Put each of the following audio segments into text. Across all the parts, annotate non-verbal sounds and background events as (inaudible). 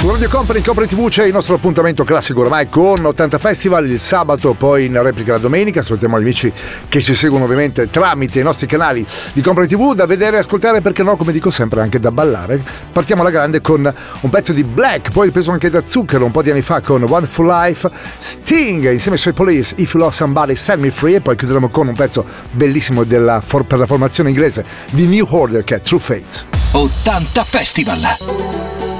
Su Radio Company Company TV c'è il nostro appuntamento classico ormai con 80 Festival il sabato, poi in replica la domenica. Salutiamo gli amici che ci seguono ovviamente tramite i nostri canali di Company TV da vedere e ascoltare perché no, come dico sempre, anche da ballare. Partiamo alla grande con un pezzo di Black, poi preso anche da Zucchero un po' di anni fa con One Full Life, Sting insieme ai suoi Police, If You Love Somebody, Set Me Free e poi chiuderemo con un pezzo bellissimo della, for, per la formazione inglese di New Order che è True Fate. 80 Festival.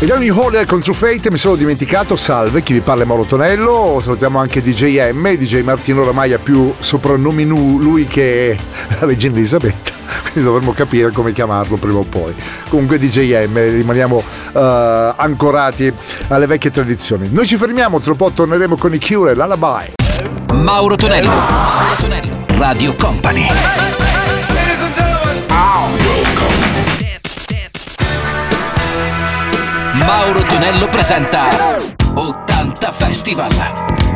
Ed è un Holder con True Fate, mi sono dimenticato, salve, chi vi parla è Mauro Tonello, salutiamo anche DJ M, DJ Martino oramai ha più soprannomi nu, lui che la regina Elisabetta, (laughs) quindi dovremmo capire come chiamarlo prima o poi. Comunque DJ M, rimaniamo uh, ancorati alle vecchie tradizioni. Noi ci fermiamo, tra po' torneremo con i Cure, l'Alabai. Mauro Tonello, Mauro Tonello, Radio Company. Mauro Tonello presenta 80 Festival.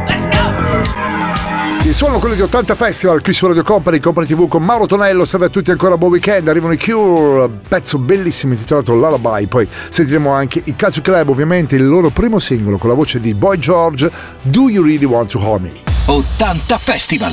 Let's go! Sì, sono quelli di 80 Festival qui su Radio Company, Company TV con Mauro Tonello. Salve a tutti ancora, buon weekend. Arrivano i Cure, pezzo bellissimo intitolato Lullaby. Poi sentiremo anche i Calcio Club, ovviamente il loro primo singolo con la voce di Boy George, Do You Really Want to Harm Me? 80 Festival.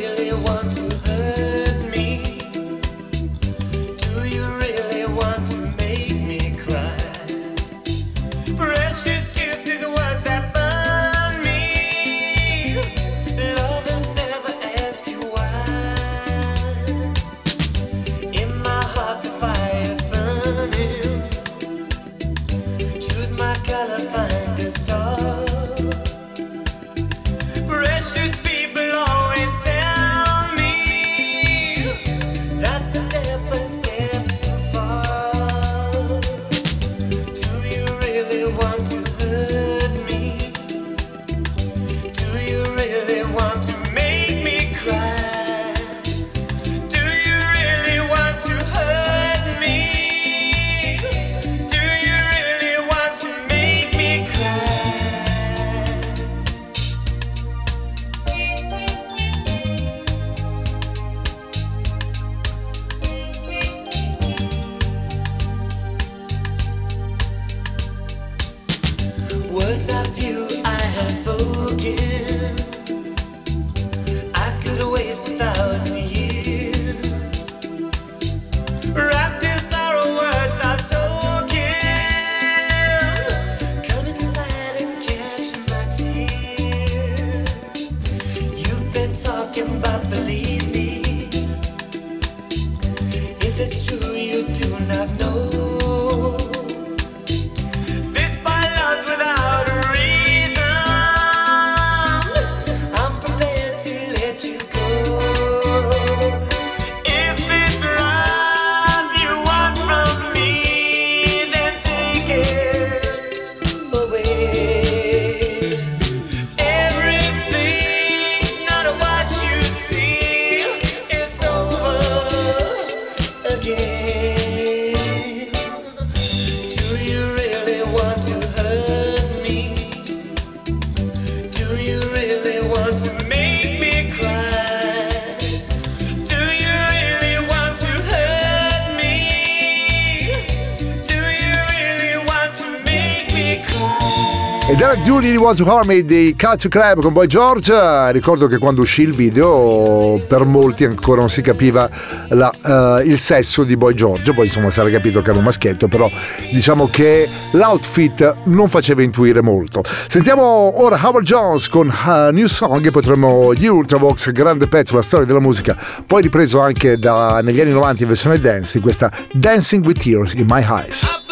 Julie Was Hormade dei Calcio Club con Boy George. Ricordo che quando uscì il video per molti ancora non si capiva la, uh, il sesso di Boy George, poi insomma si era capito che era un maschietto, però diciamo che l'outfit non faceva intuire molto. Sentiamo ora Howard Jones con uh, New Song e potremmo gli Ultravox, grande pezzo, la storia della musica, poi ripreso anche da, negli anni 90 in versione dance di questa Dancing with Tears in My Eyes.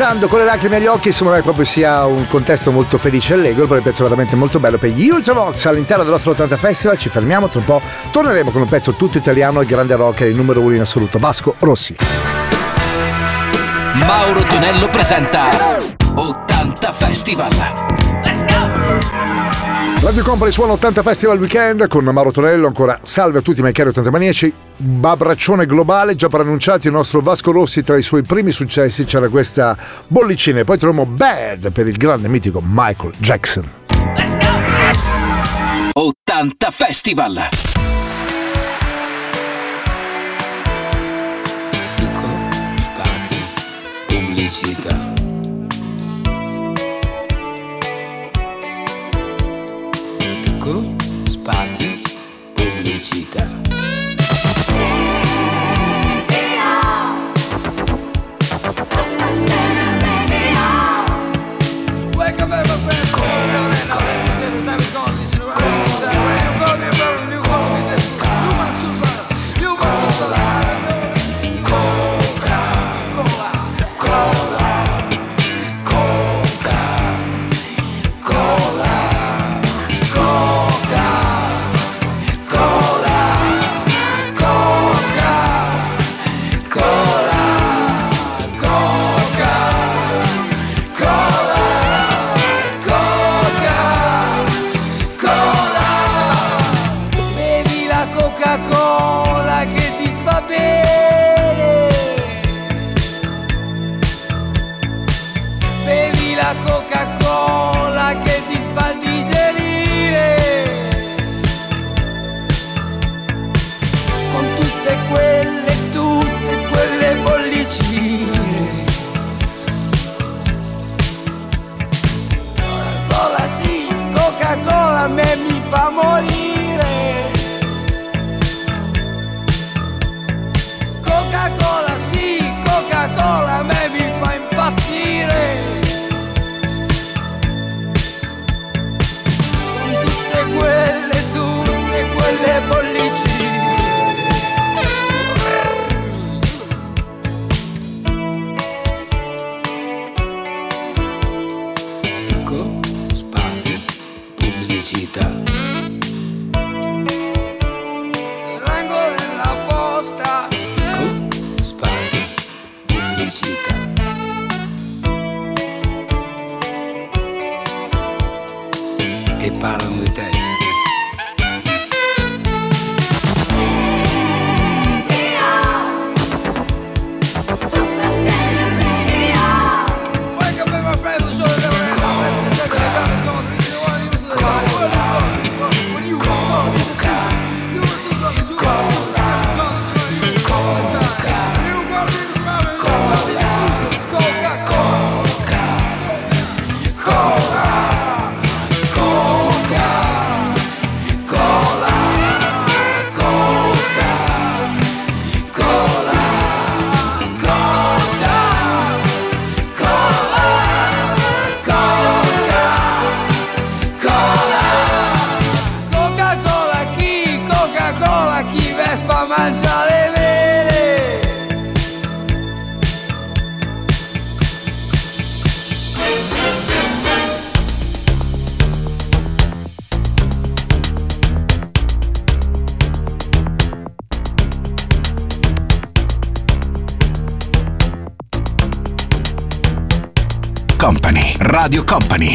Danzando con le lacrime agli occhi sembra che proprio sia un contesto molto felice. E allegro per il pezzo veramente molto bello per gli Ultravox all'interno del nostro 80 Festival. Ci fermiamo tra un po' torneremo con un pezzo tutto italiano il grande rocker il numero uno in assoluto Vasco Rossi. Mauro Tonello presenta 80 Festival. Radio Company suona 80 Festival Weekend con Mauro Tonello ancora salve a tutti i miei cari 80 maniaci un abbraccione globale già preannunciato il nostro Vasco Rossi tra i suoi primi successi c'era questa bollicina. E poi troviamo Bad per il grande mitico Michael Jackson. 80 Festival. piccolo spazio pubblicità pubblicità la Coca-Cola che ti fa digerire. Con tutte quelle, tutte quelle bollicine. Coca-Cola sì, Coca-Cola me mi fa morire.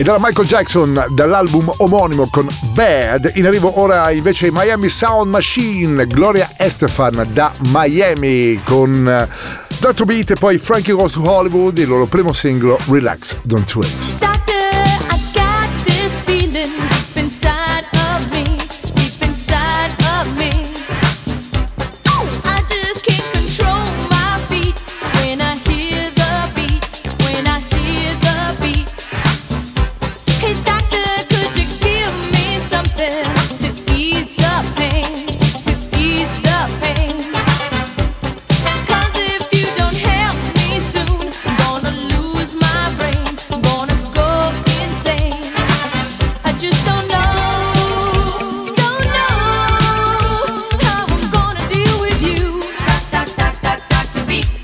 ed era Michael Jackson dall'album omonimo con Bad. In arrivo ora invece i Miami Sound Machine, Gloria Estefan da Miami con eh, Dr. Beat e poi Frankie Goes to Hollywood, il loro primo singolo Relax, Don't Wait.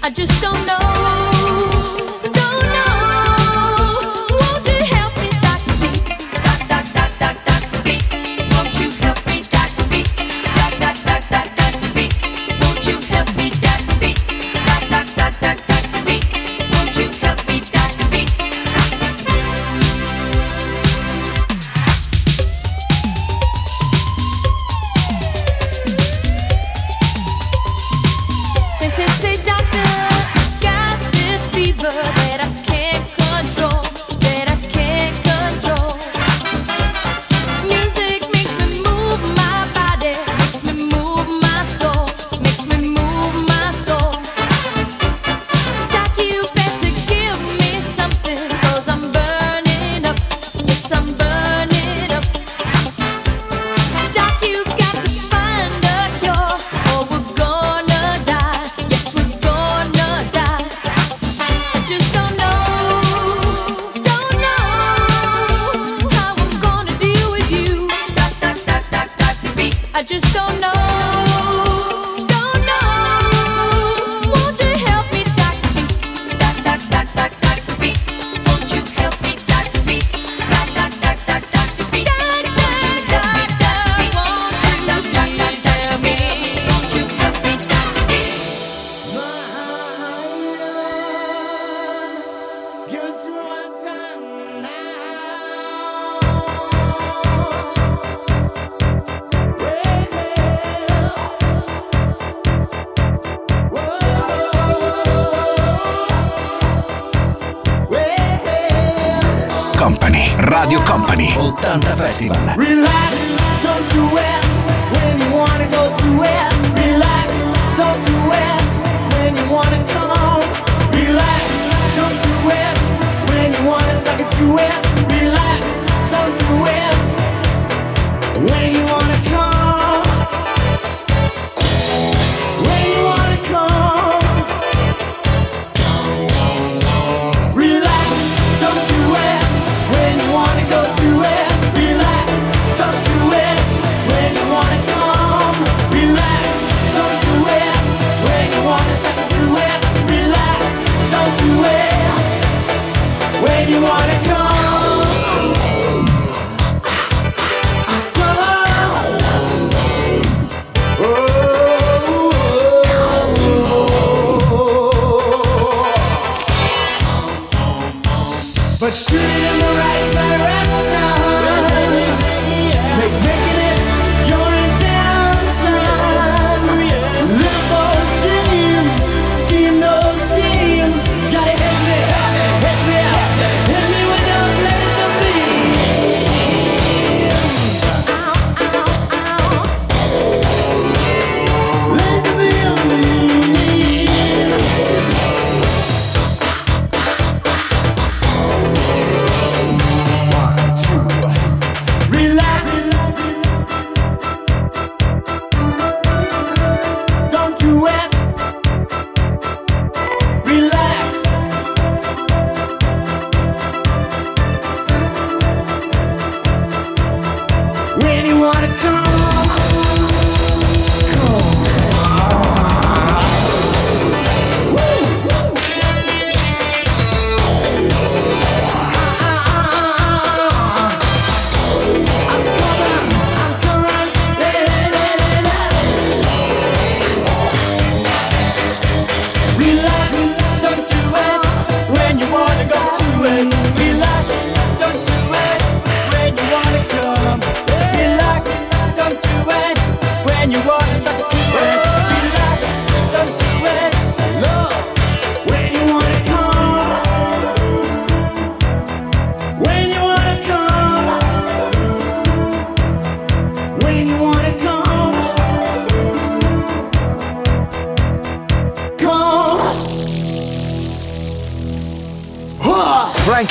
I just don't know. I just don't know.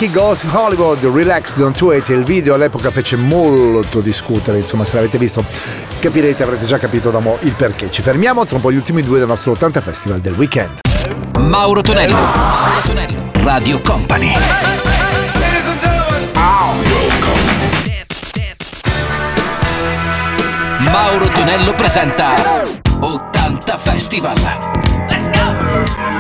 She Goes Hollywood, Relax, Don't Wait. Il video all'epoca fece molto discutere, insomma se l'avete visto capirete, avrete già capito da mo' il perché. Ci fermiamo tra un po' gli ultimi due del nostro 80 Festival del weekend. Mauro Tonello, Mauro Tonello, Radio Company. Mauro Tonello presenta 80 Festival. Let's go!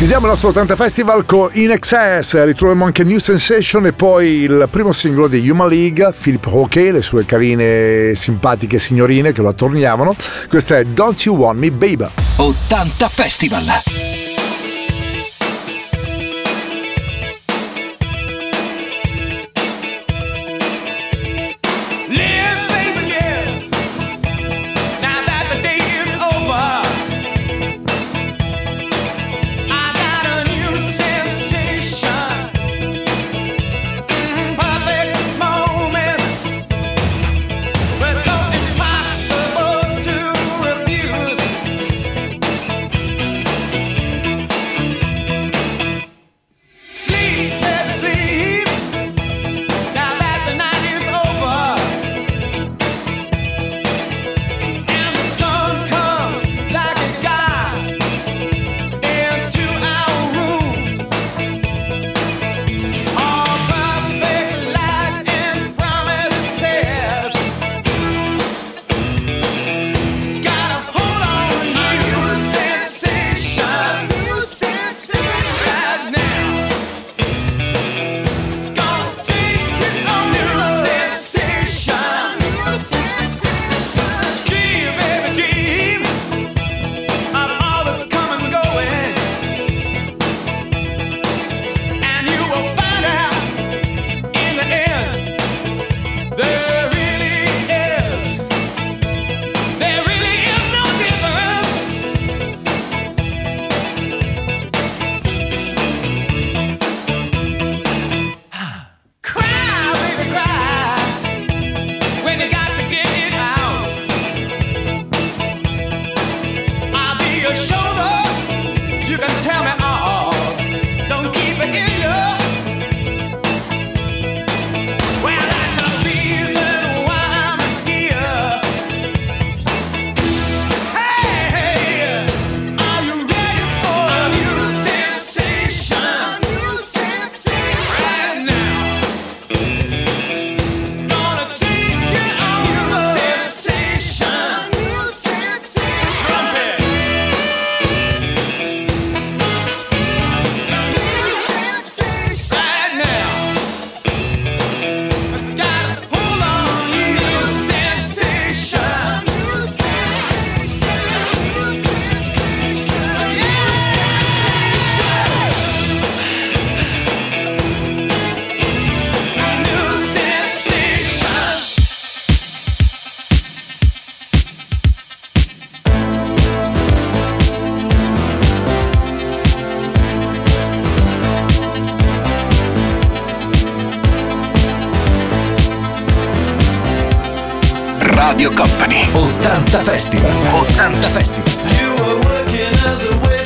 Chiudiamo il nostro 80 Festival con In Excess, ritroviamo anche New Sensation e poi il primo singolo di Yuma League, Philip Hockey, le sue carine simpatiche signorine che lo attorniavano. Questa è Don't You Want Me Baby. 80 Festival!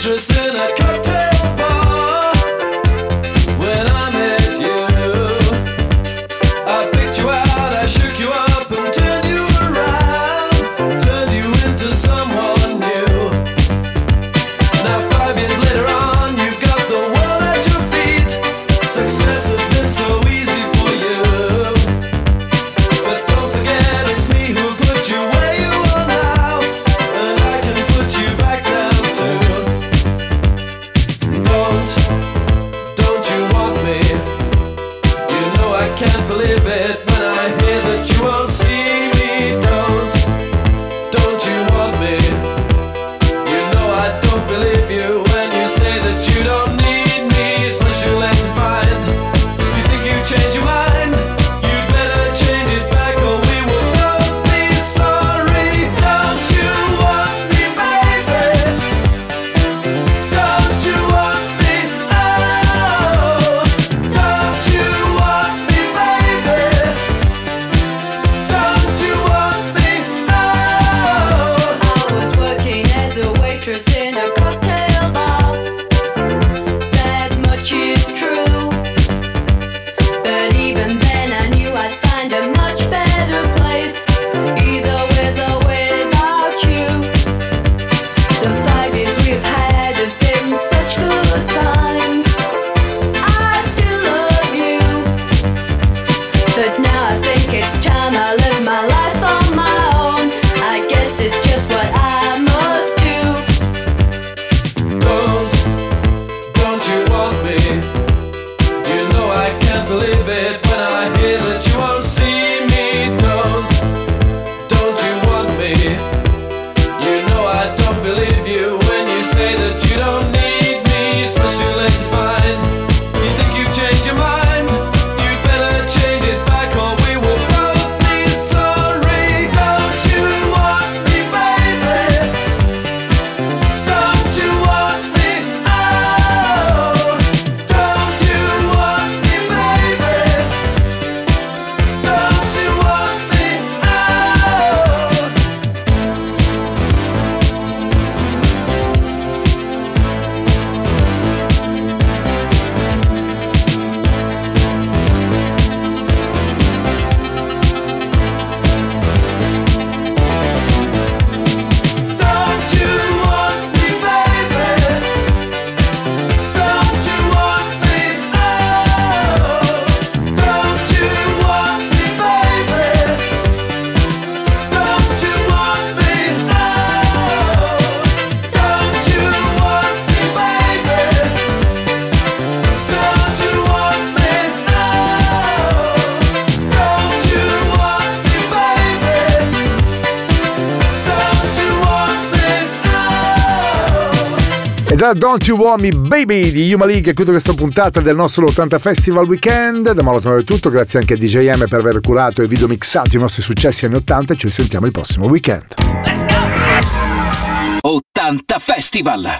Je and I come da Don't You Want Me Baby di Yuma League. Chiudo questa puntata del nostro 80 Festival Weekend. Da Malotono è tutto, grazie anche a DJM per aver curato e video mixato i nostri successi anni 80 ci sentiamo il prossimo weekend. Let's go! 80 Festival!